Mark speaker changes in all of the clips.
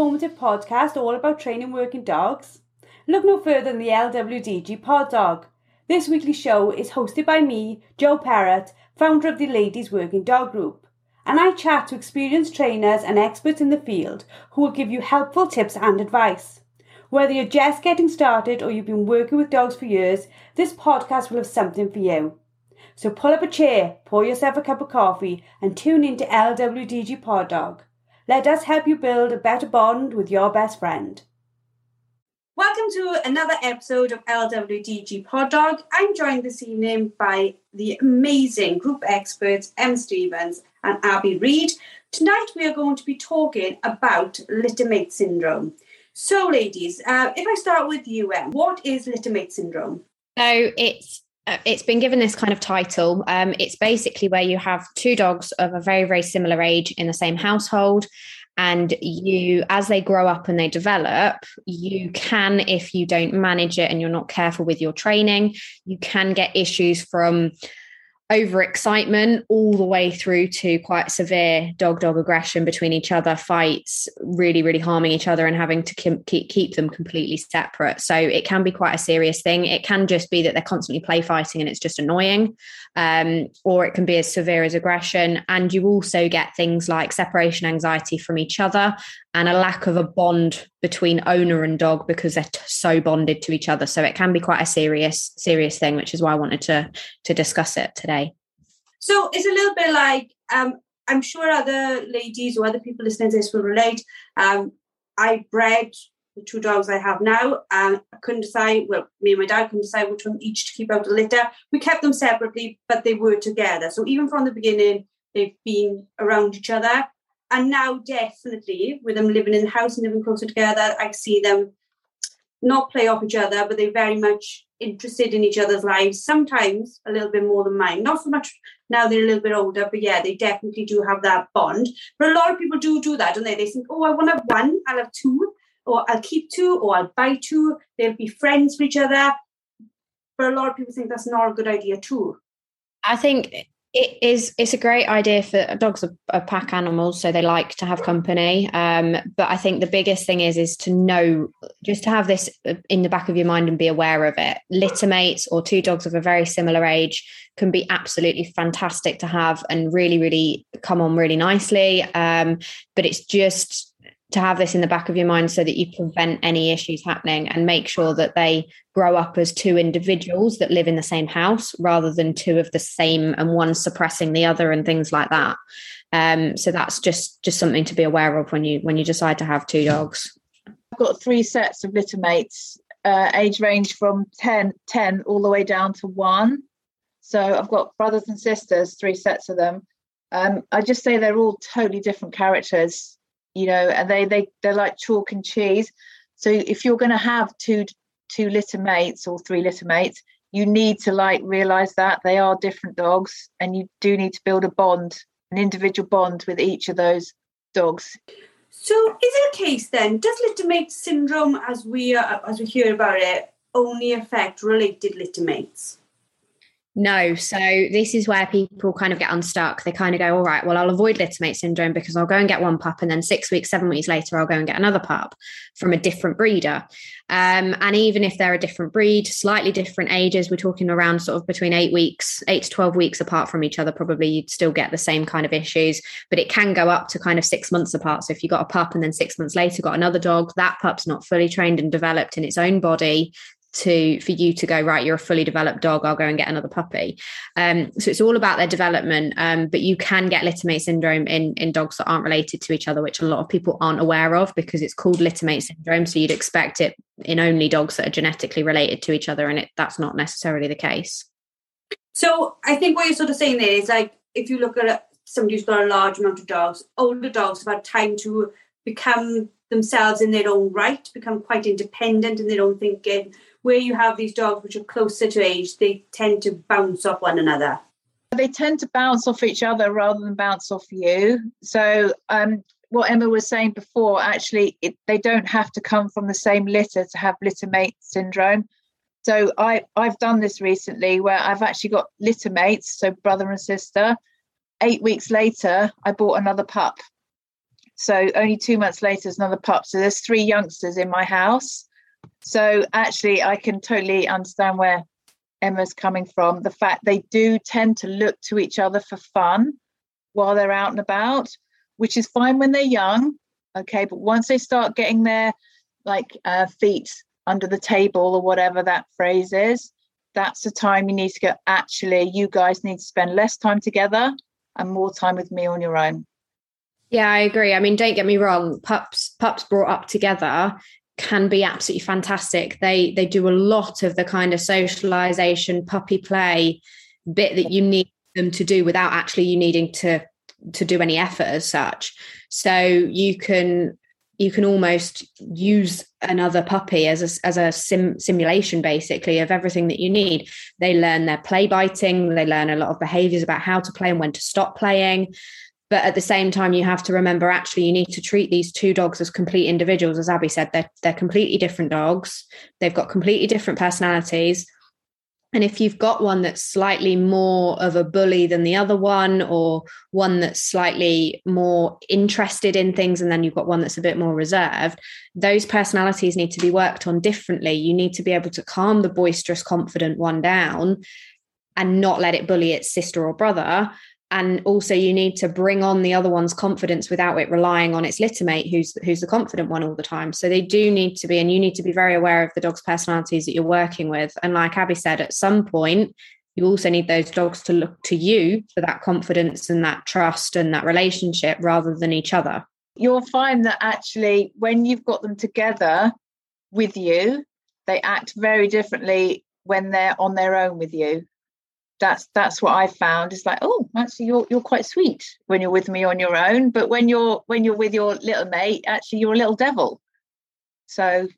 Speaker 1: informative podcast all about training working dogs? Look no further than the LWDG Pod Dog. This weekly show is hosted by me, Joe Parrott, founder of the Ladies Working Dog Group, and I chat to experienced trainers and experts in the field who will give you helpful tips and advice. Whether you're just getting started or you've been working with dogs for years, this podcast will have something for you. So pull up a chair, pour yourself a cup of coffee, and tune in to LWDG Pod Dog. Let us help you build a better bond with your best friend. Welcome to another episode of LWDG Pod Dog. I'm joined this evening by the amazing group experts Em Stevens and Abby Reed. Tonight we are going to be talking about littermate syndrome. So, ladies, uh, if I start with you, Em, what is littermate syndrome?
Speaker 2: So it's it's been given this kind of title. Um, it's basically where you have two dogs of a very, very similar age in the same household. And you, as they grow up and they develop, you can, if you don't manage it and you're not careful with your training, you can get issues from overexcitement all the way through to quite severe dog dog aggression between each other fights really really harming each other and having to keep keep them completely separate. So it can be quite a serious thing. It can just be that they're constantly play fighting and it's just annoying um, or it can be as severe as aggression. And you also get things like separation anxiety from each other and a lack of a bond between owner and dog because they're t- so bonded to each other. So it can be quite a serious, serious thing, which is why I wanted to to discuss it today.
Speaker 1: So it's a little bit like um, I'm sure other ladies or other people listening to this will relate. Um, I bred the two dogs I have now, and I couldn't decide. Well, me and my dad couldn't decide which one each to keep out the litter. We kept them separately, but they were together. So even from the beginning, they've been around each other. And now, definitely, with them living in the house and living closer together, I see them not play off each other, but they're very much interested in each other's lives. Sometimes a little bit more than mine. Not so much now they're a little bit older, but yeah, they definitely do have that bond. But a lot of people do do that, don't they? They think, oh, I want to have one, I'll have two, or I'll keep two, or I'll buy two. They'll be friends with each other. But a lot of people think that's not a good idea too.
Speaker 2: I think it is it's a great idea for dogs are, are, pack animals so they like to have company. Um, but i think the biggest thing is is to know just to have this in the back of your mind and be aware of it. Litter mates or two dogs of a very similar age can be absolutely fantastic to have and really really come on really nicely. Um, but it's just to have this in the back of your mind so that you prevent any issues happening and make sure that they grow up as two individuals that live in the same house rather than two of the same and one suppressing the other and things like that. Um, so that's just just something to be aware of when you when you decide to have two dogs.
Speaker 3: I've got three sets of litter mates uh, age range from 10 10 all the way down to one. So i've got brothers and sisters three sets of them. Um, i just say they're all totally different characters you know, and they they they're like chalk and cheese. So if you're going to have two two litter mates or three litter mates, you need to like realize that they are different dogs, and you do need to build a bond, an individual bond with each of those dogs.
Speaker 1: So is it a case then? Does littermate syndrome, as we as we hear about it, only affect related littermates?
Speaker 2: No. So this is where people kind of get unstuck. They kind of go, all right, well, I'll avoid littermate syndrome because I'll go and get one pup. And then six weeks, seven weeks later, I'll go and get another pup from a different breeder. Um, and even if they're a different breed, slightly different ages, we're talking around sort of between eight weeks, eight to 12 weeks apart from each other, probably you'd still get the same kind of issues, but it can go up to kind of six months apart. So if you got a pup and then six months later got another dog, that pup's not fully trained and developed in its own body to for you to go right you're a fully developed dog i'll go and get another puppy. Um, so it's all about their development um, but you can get littermate syndrome in in dogs that aren't related to each other which a lot of people aren't aware of because it's called littermate syndrome. So you'd expect it in only dogs that are genetically related to each other and it, that's not necessarily the case.
Speaker 1: So i think what you're sort of saying there is like if you look at somebody who's got a large amount of dogs older dogs have had time to become themselves in their own right become quite independent in their own thinking where you have these dogs which are closer to age, they tend to bounce off one another.
Speaker 3: They tend to bounce off each other rather than bounce off you. So, um, what Emma was saying before, actually, it, they don't have to come from the same litter to have litter mate syndrome. So, I, I've done this recently where I've actually got litter mates, so brother and sister. Eight weeks later, I bought another pup. So only two months later, there's another pup. So there's three youngsters in my house. So actually, I can totally understand where Emma's coming from. The fact they do tend to look to each other for fun while they're out and about, which is fine when they're young. Okay, but once they start getting their like uh, feet under the table or whatever that phrase is, that's the time you need to go. Actually, you guys need to spend less time together and more time with me on your own.
Speaker 2: Yeah, I agree. I mean, don't get me wrong, pups pups brought up together can be absolutely fantastic. They they do a lot of the kind of socialization, puppy play bit that you need them to do without actually you needing to to do any effort as such. So you can you can almost use another puppy as a, as a sim, simulation basically of everything that you need they learn their play biting they learn a lot of behaviors about how to play and when to stop playing but at the same time you have to remember actually you need to treat these two dogs as complete individuals. As abby said they're, they're completely different dogs. They've got completely different personalities. And if you've got one that's slightly more of a bully than the other one, or one that's slightly more interested in things, and then you've got one that's a bit more reserved, those personalities need to be worked on differently. You need to be able to calm the boisterous, confident one down and not let it bully its sister or brother and also you need to bring on the other one's confidence without it relying on its littermate who's who's the confident one all the time. So they do need to be and you need to be very aware of the dog's personalities that you're working with. And like abby said at some point you also need those dogs to look to you for that confidence and that trust and that relationship rather than each other.
Speaker 3: You'll find that actually when you've got them together with you they act very differently when they're on their own with you that's that's what I found. It's like, oh, actually, you're you're quite sweet when you're with me on your own, but when you're when you're with your little mate, actually, you're a little devil. So,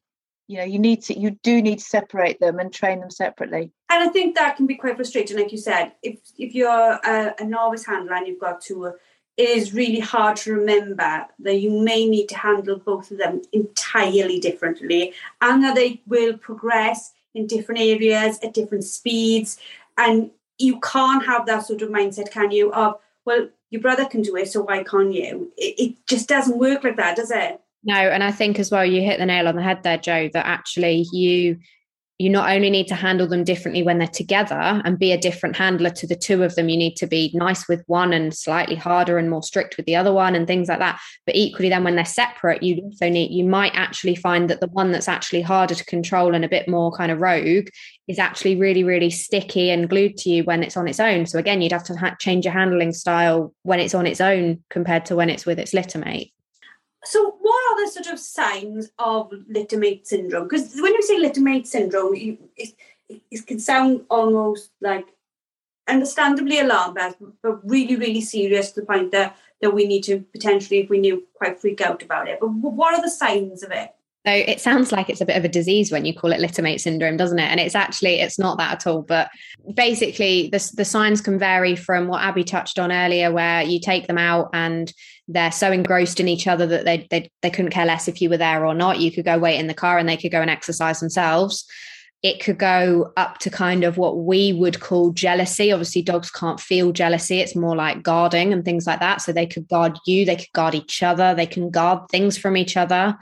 Speaker 3: you know, you need to you do need to separate them and train them separately.
Speaker 1: And I think that can be quite frustrating, like you said. If if you're a, a novice handler and you've got to, uh, it is really hard to remember that you may need to handle both of them entirely differently, and that they will progress in different areas at different speeds and you can't have that sort of mindset, can you? Of well, your brother can do it, so why can't you? It, it just doesn't work like that, does it?
Speaker 2: No, and I think as well, you hit the nail on the head there, Joe. That actually you you not only need to handle them differently when they're together and be a different handler to the two of them you need to be nice with one and slightly harder and more strict with the other one and things like that. But equally then when they're separate you also need you might actually find that the one that's actually harder to control and a bit more kind of rogue is actually really really sticky and glued to you when it's on its own. So again you'd have to ha- change your handling style when it's on its own compared to when it's with its litter mate
Speaker 1: so, what are the sort of signs of littermate syndrome? Because when you say littermate syndrome, you, it, it can sound almost like understandably alarmed, but really, really serious to the point that, that we need to potentially, if we knew, quite freak out about it. But what are the signs of it?
Speaker 2: So it sounds like it's a bit of a disease when you call it littermate syndrome, doesn't it? And it's actually it's not that at all. But basically, the the signs can vary from what Abby touched on earlier, where you take them out and they're so engrossed in each other that they they they couldn't care less if you were there or not. You could go wait in the car and they could go and exercise themselves. It could go up to kind of what we would call jealousy. Obviously, dogs can't feel jealousy. It's more like guarding and things like that. So they could guard you, they could guard each other, they can guard things from each other.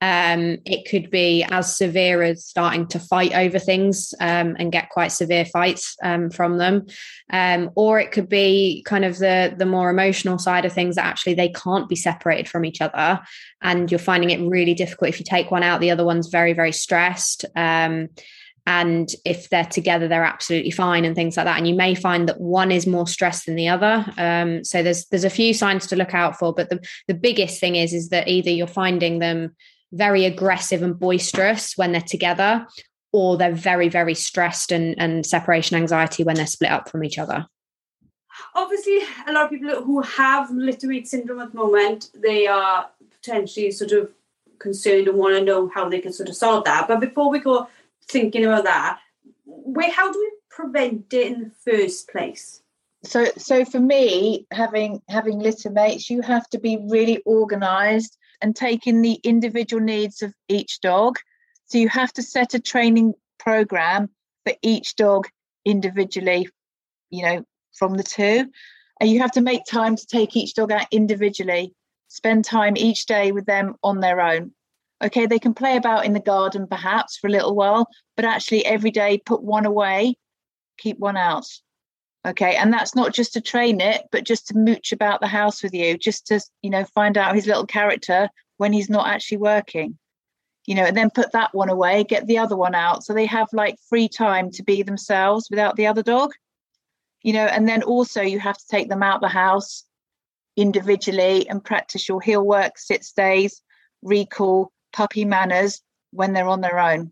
Speaker 2: Um, it could be as severe as starting to fight over things um, and get quite severe fights um, from them, um, or it could be kind of the the more emotional side of things that actually they can't be separated from each other, and you're finding it really difficult. If you take one out, the other one's very very stressed um, and if they're together they're absolutely fine and things like that and you may find that one is more stressed than the other um, so there's there's a few signs to look out for but the the biggest thing is is that either you're finding them very aggressive and boisterous when they're together, or they're very, very stressed and, and separation anxiety when they're split up from each other.
Speaker 1: Obviously, a lot of people who have littermate syndrome at the moment, they are potentially sort of concerned and want to know how they can sort of solve that. But before we go thinking about that, wait, how do we prevent it in the first place?
Speaker 3: So, so for me, having having litter mates, you have to be really organised and taking the individual needs of each dog. So you have to set a training program for each dog individually, you know, from the two. And you have to make time to take each dog out individually. spend time each day with them on their own. Okay, they can play about in the garden perhaps for a little while, but actually every day put one away, keep one out. Okay, and that's not just to train it, but just to mooch about the house with you, just to, you know, find out his little character when he's not actually working. You know, and then put that one away, get the other one out. So they have like free time to be themselves without the other dog. You know, and then also you have to take them out the house individually and practice your heel work, sit stays, recall, puppy manners when they're on their own.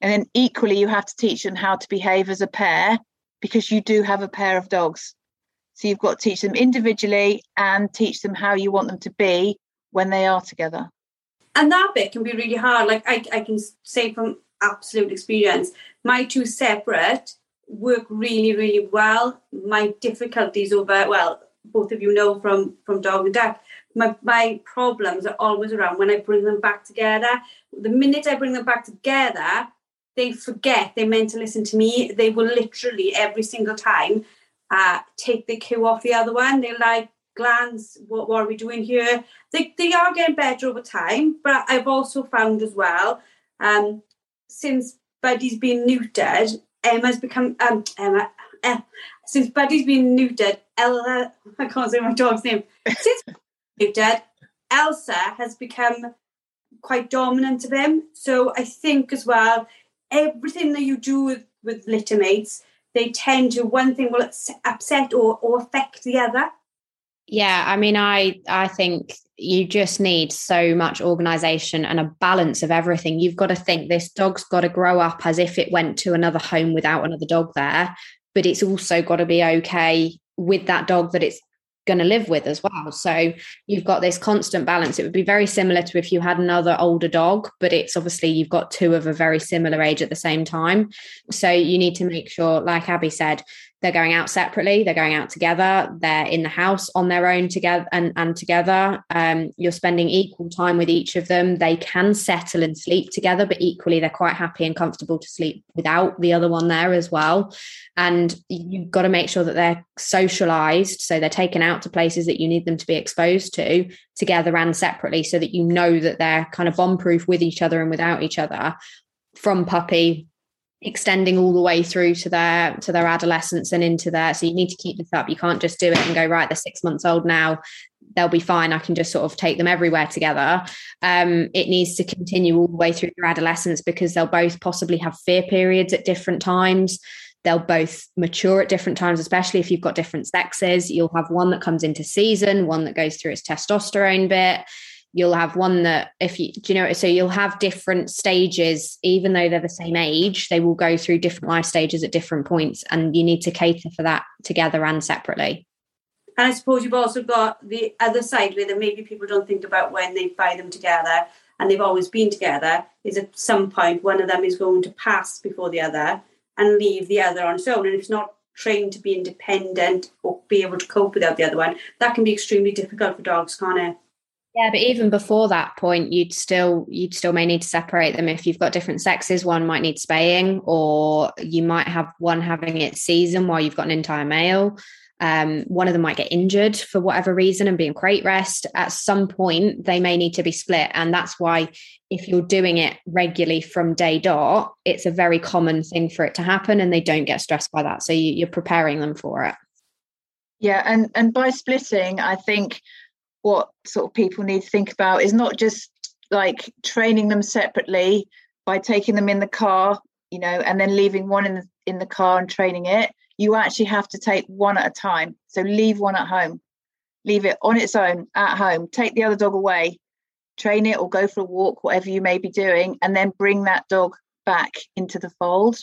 Speaker 3: And then equally, you have to teach them how to behave as a pair because you do have a pair of dogs. So you've got to teach them individually and teach them how you want them to be when they are together.
Speaker 1: And that bit can be really hard. Like I, I can say from absolute experience, my two separate work really, really well. My difficulties over, well, both of you know from from dog and duck, my, my problems are always around when I bring them back together. The minute I bring them back together, they forget they're meant to listen to me. They will literally every single time uh, take the cue off the other one. They're like, glance, what, what are we doing here? They, they are getting better over time, but I've also found as well, um, since Buddy's been neutered, Emma's become, um, Emma, uh, since Buddy's been neutered, Ella, I can't say my dog's name, since neutered, Elsa has become quite dominant of him. So I think as well, everything that you do with, with littermates, they tend to one thing will upset or, or affect the other.
Speaker 2: Yeah, I mean, I I think you just need so much organization and a balance of everything. You've got to think this dog's got to grow up as if it went to another home without another dog there, but it's also got to be okay with that dog that it's going to live with as well. So you've got this constant balance. It would be very similar to if you had another older dog, but it's obviously you've got two of a very similar age at the same time. So you need to make sure, like Abby said, they're going out separately. They're going out together. They're in the house on their own together and, and together. Um, you're spending equal time with each of them. They can settle and sleep together but equally they're quite happy and comfortable to sleep without the other one there as well. And you've got to make sure that they're socialized. So they're taken out to places that you need them to be exposed to together and separately so that you know that they're kind of bomb proof with each other and without each other from puppy extending all the way through to their to their adolescence and into their so you need to keep this up. You can't just do it and go right they're six months old now. They'll be fine. I can just sort of take them everywhere together. Um, it needs to continue all the way through their adolescence because they'll both possibly have fear periods at different times. They'll both mature at different times especially if you've got different sexes. You'll have one that comes into season one that goes through its testosterone bit you'll have one that if you do you know so you'll have different stages even though they're the same age they will go through different life stages at different points and you need to cater for that together and separately.
Speaker 1: And i suppose you've also got the other side where maybe people don't think about when they buy them together and they've always been together. Is at some point one of them is going to pass before the other and leave the other on its own. And it's not trained to be independent or be able to cope without the other one that can be extremely difficult for dogs can't it
Speaker 2: yeah, but even before that point, you'd still you'd still may need to separate them if you've got different sexes. One might need spaying, or you might have one having its season while you've got an entire male. Um, one of them might get injured for whatever reason and be in crate rest. At some point, they may need to be split, and that's why if you're doing it regularly from day dot, it's a very common thing for it to happen, and they don't get stressed by that. So you, you're preparing them for it.
Speaker 3: Yeah, and and by splitting, I think what sort of people need to think about is not just like training them separately by taking them in the car you know and then leaving one in the in the car and training it. You actually have to take one at a time. So leave one at home. Leave it on its own at home. Take the other dog away. Train it or go for a walk whatever you may be doing and then bring that dog back into the fold.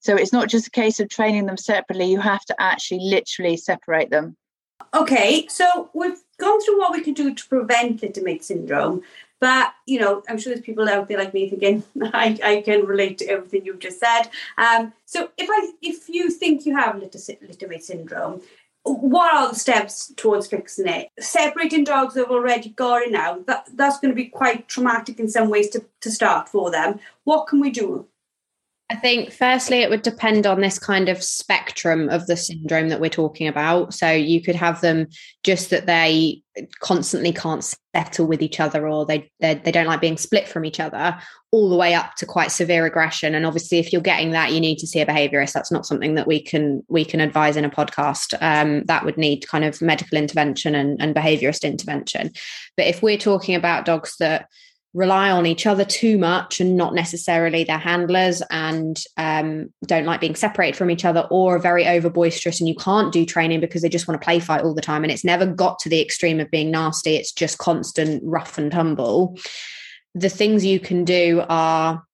Speaker 3: So it's not just a case of training them separately. You have to actually literally separate them.
Speaker 1: Okay, so we've gone through what we can do to prevent littermate syndrome, but you know, I'm sure there's people out there like me thinking I, I can relate to everything you've just said. Um, so if I if you think you have litter, littermate syndrome, what are the steps towards fixing it? Separating dogs that have already got it now, that, that's going to be quite traumatic in some ways to, to start for them. What can we do?
Speaker 2: I think, firstly, it would depend on this kind of spectrum of the syndrome that we're talking about. So you could have them just that they constantly can't settle with each other, or they they don't like being split from each other, all the way up to quite severe aggression. And obviously, if you're getting that, you need to see a behaviourist. That's not something that we can we can advise in a podcast. Um, that would need kind of medical intervention and, and behaviourist intervention. But if we're talking about dogs that rely on each other too much and not necessarily their handlers and um, don't like being separated from each other or are very over boisterous and you can't do training because they just want to play fight all the time and it's never got to the extreme of being nasty. It's just constant rough and tumble. The things you can do are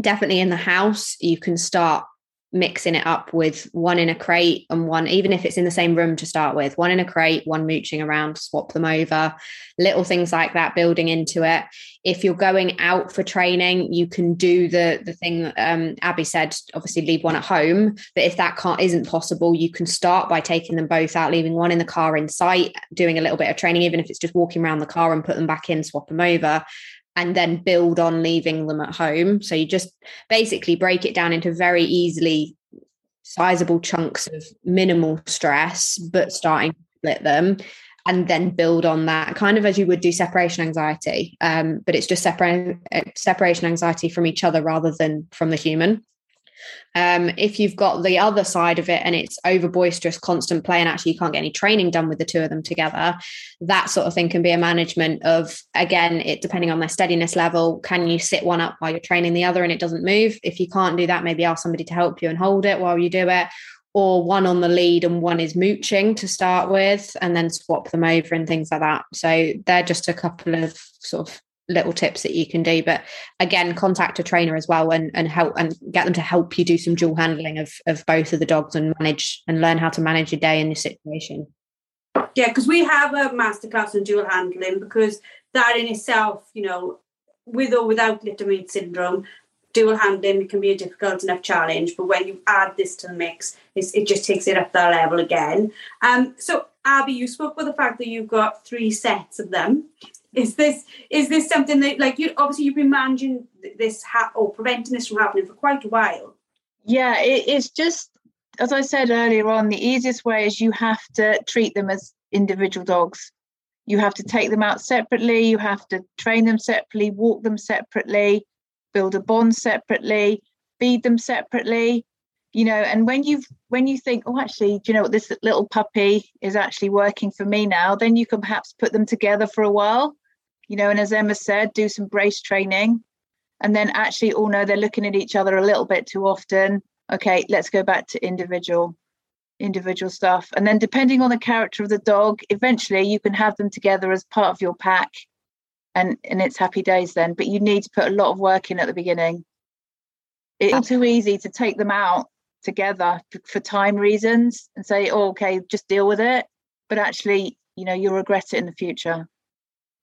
Speaker 2: definitely in the house. You can start mixing it up with one in a crate and one, even if it's in the same room to start with, one in a crate, one mooching around, swap them over, little things like that, building into it. If you're going out for training, you can do the the thing um, Abby said. Obviously, leave one at home. But if that can't isn't possible, you can start by taking them both out, leaving one in the car in sight, doing a little bit of training, even if it's just walking around the car and put them back in, swap them over, and then build on leaving them at home. So you just basically break it down into very easily sizable chunks of minimal stress, but starting to split them and then build on that kind of as you would do separation anxiety. Um, but it's just separa- separation anxiety from each other rather than from the human. Um, if you've got the other side of it and it's over boisterous, constant play, and actually you can't get any training done with the two of them together, that sort of thing can be a management of, again, it depending on their steadiness level. Can you sit one up while you're training the other and it doesn't move? If you can't do that, maybe ask somebody to help you and hold it while you do it. Or one on the lead and one is mooching to start with, and then swap them over and things like that. So they're just a couple of sort of little tips that you can do. But again contact a trainer as well and and help and get them to help you do some dual handling of of both of the dogs and manage and learn how to manage your day in this situation.
Speaker 1: Yeah because we have a masterclass on dual handling because that in itself you know with or without littermate syndrome dual handling can be a difficult enough challenge but when you add this to the mix it just takes it up that level again. Um so abby you spoke about the fact that you've got three sets of them is this is this something that like you obviously you've been managing this ha- or preventing this from happening for quite a while.
Speaker 3: Yeah it, it's just as i said earlier on the easiest way is you have to treat them as individual dogs. You have to take them out separately you have to train them separately walk them separately build a bond separately feed them separately you know and when you when you think oh actually do you know what this little puppy is actually working for me now then you can perhaps put them together for a while you know, and as Emma said, do some brace training. And then actually oh all know they're looking at each other a little bit too often. Okay, let's go back to individual individual stuff. And then depending on the character of the dog, eventually you can have them together as part of your pack and and it's happy days then. But you need to put a lot of work in at the beginning. It's too easy to take them out together for, for time reasons and say, oh, okay, just deal with it. But actually, you know, you'll regret it in the future.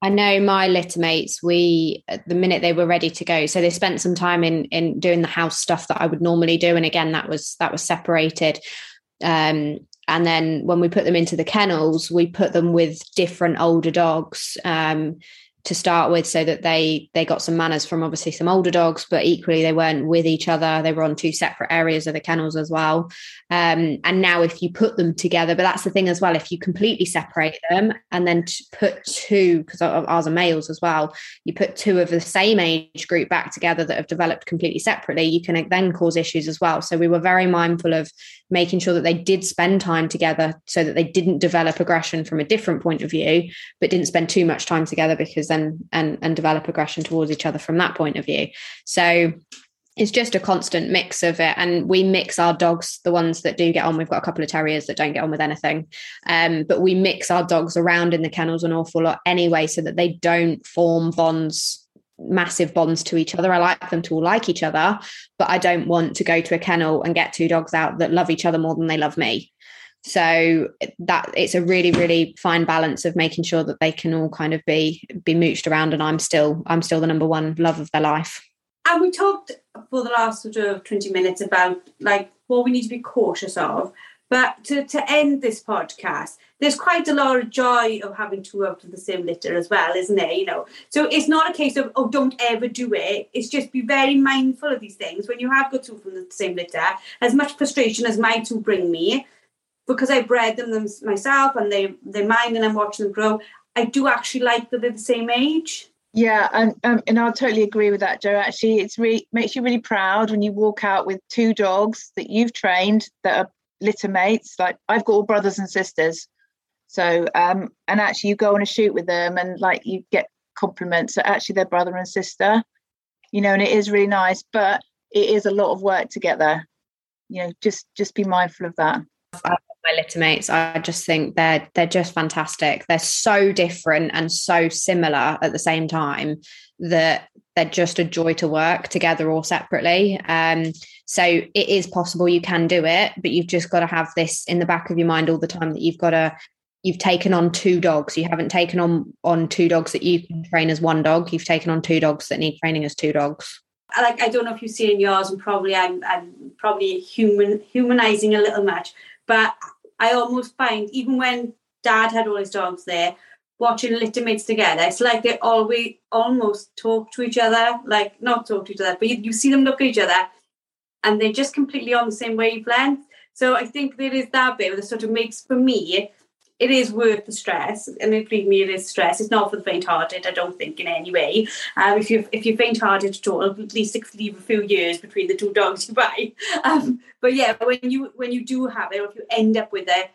Speaker 2: I know my litter mates, we the minute they were ready to go. So they spent some time in in doing the house stuff that I would normally do. And again, that was that was separated. Um, and then when we put them into the kennels, we put them with different older dogs. Um, to start with so that they they got some manners from obviously some older dogs but equally they weren't with each other. They were on two separate areas of the kennels as well. Um, and now if you put them together but that's the thing as well if you completely separate them and then put two because ours are males as well you put two of the same age group back together that have developed completely separately you can then cause issues as well. So we were very mindful of making sure that they did spend time together so that they didn't develop aggression from a different point of view but didn't spend too much time together because then and and develop aggression towards each other from that point of view. So it's just a constant mix of it and we mix our dogs the ones that do get on. We've got a couple of terriers that don't get on with anything. Um, but we mix our dogs around in the kennels an awful lot anyway so that they don't form bonds massive bonds to each other. I like them to all like each other, but I don't want to go to a kennel and get two dogs out that love each other more than they love me. So that it's a really, really fine balance of making sure that they can all kind of be be mooched around, and I'm still I'm still the number one love of their life.
Speaker 1: And we talked for the last sort of twenty minutes about like what we need to be cautious of, But to, to end this podcast, there's quite a lot of joy of having two out of the same litter as well, isn't there? You know, so it's not a case of oh, don't ever do it. It's just be very mindful of these things when you have got two from the same litter. As much frustration as my two bring me, because I bred them, myself and they they're mine and I'm watching them grow. I do actually like that they're the same age.
Speaker 3: Yeah, and um, and I totally agree with that, Joe. Actually, it's really makes you really proud when you walk out with two dogs that you've trained that are litter mates. Like I've got all brothers and sisters, so um, and actually you go on a shoot with them and like you get compliments that actually they're brother and sister, you know, and it is really nice. But it is a lot of work to get there. You know, just just be mindful of that
Speaker 2: my litter mates. I just think they're they're just fantastic. They're so different and so similar at the same time that they're just a joy to work together or separately. Um, so it is possible you can do it, but you've just got to have this in the back of your mind all the time that you've got to you've taken on two dogs. You haven't taken on on two dogs that you can train as one dog. You've taken on two dogs that need training as two dogs.
Speaker 1: Like I don't know if you've seen yours, and probably I'm I'm probably human humanizing a little much, but I almost find even when dad had all his dogs there, watching litter mates together, it's like they always almost talk to each other, like not talk to each other, but you, you see them look at each other and they're just completely on the same wavelength. So I think there is that bit that sort of makes for me it is worth the stress, and believe me, it is stress. It's not for the faint-hearted. I don't think in any way. Um, if you if you're faint-hearted at all, at least leave a few years between the two dogs you buy. Um, but yeah, when you when you do have it, or if you end up with it,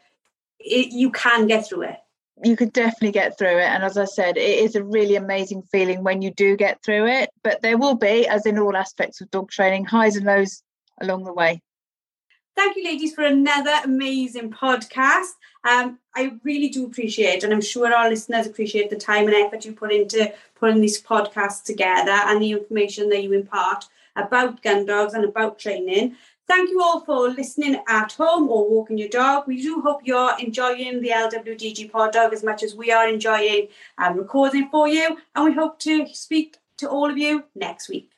Speaker 1: it you can get through it.
Speaker 3: You could definitely get through it, and as I said, it is a really amazing feeling when you do get through it. But there will be, as in all aspects of dog training, highs and lows along the way.
Speaker 1: Thank you, ladies, for another amazing podcast. Um, I really do appreciate, and I'm sure our listeners appreciate the time and effort you put into putting these podcasts together and the information that you impart about gun dogs and about training. Thank you all for listening at home or walking your dog. We do hope you're enjoying the LWDG Pod Dog as much as we are enjoying um, recording for you, and we hope to speak to all of you next week.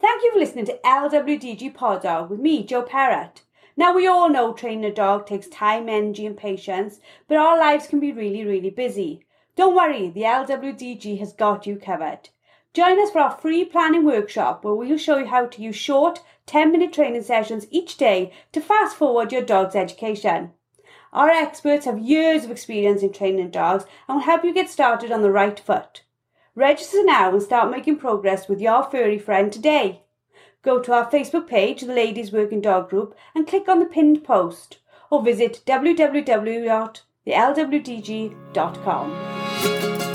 Speaker 1: Thank you for listening to LWDG Pod Dog with me, Joe Parrott. Now, we all know training a dog takes time, energy, and patience, but our lives can be really, really busy. Don't worry, the LWDG has got you covered. Join us for our free planning workshop where we'll show you how to use short 10 minute training sessions each day to fast forward your dog's education. Our experts have years of experience in training dogs and will help you get started on the right foot. Register now and start making progress with your furry friend today. Go to our Facebook page, the Ladies Working Dog Group, and click on the pinned post, or visit www.thelwdg.com.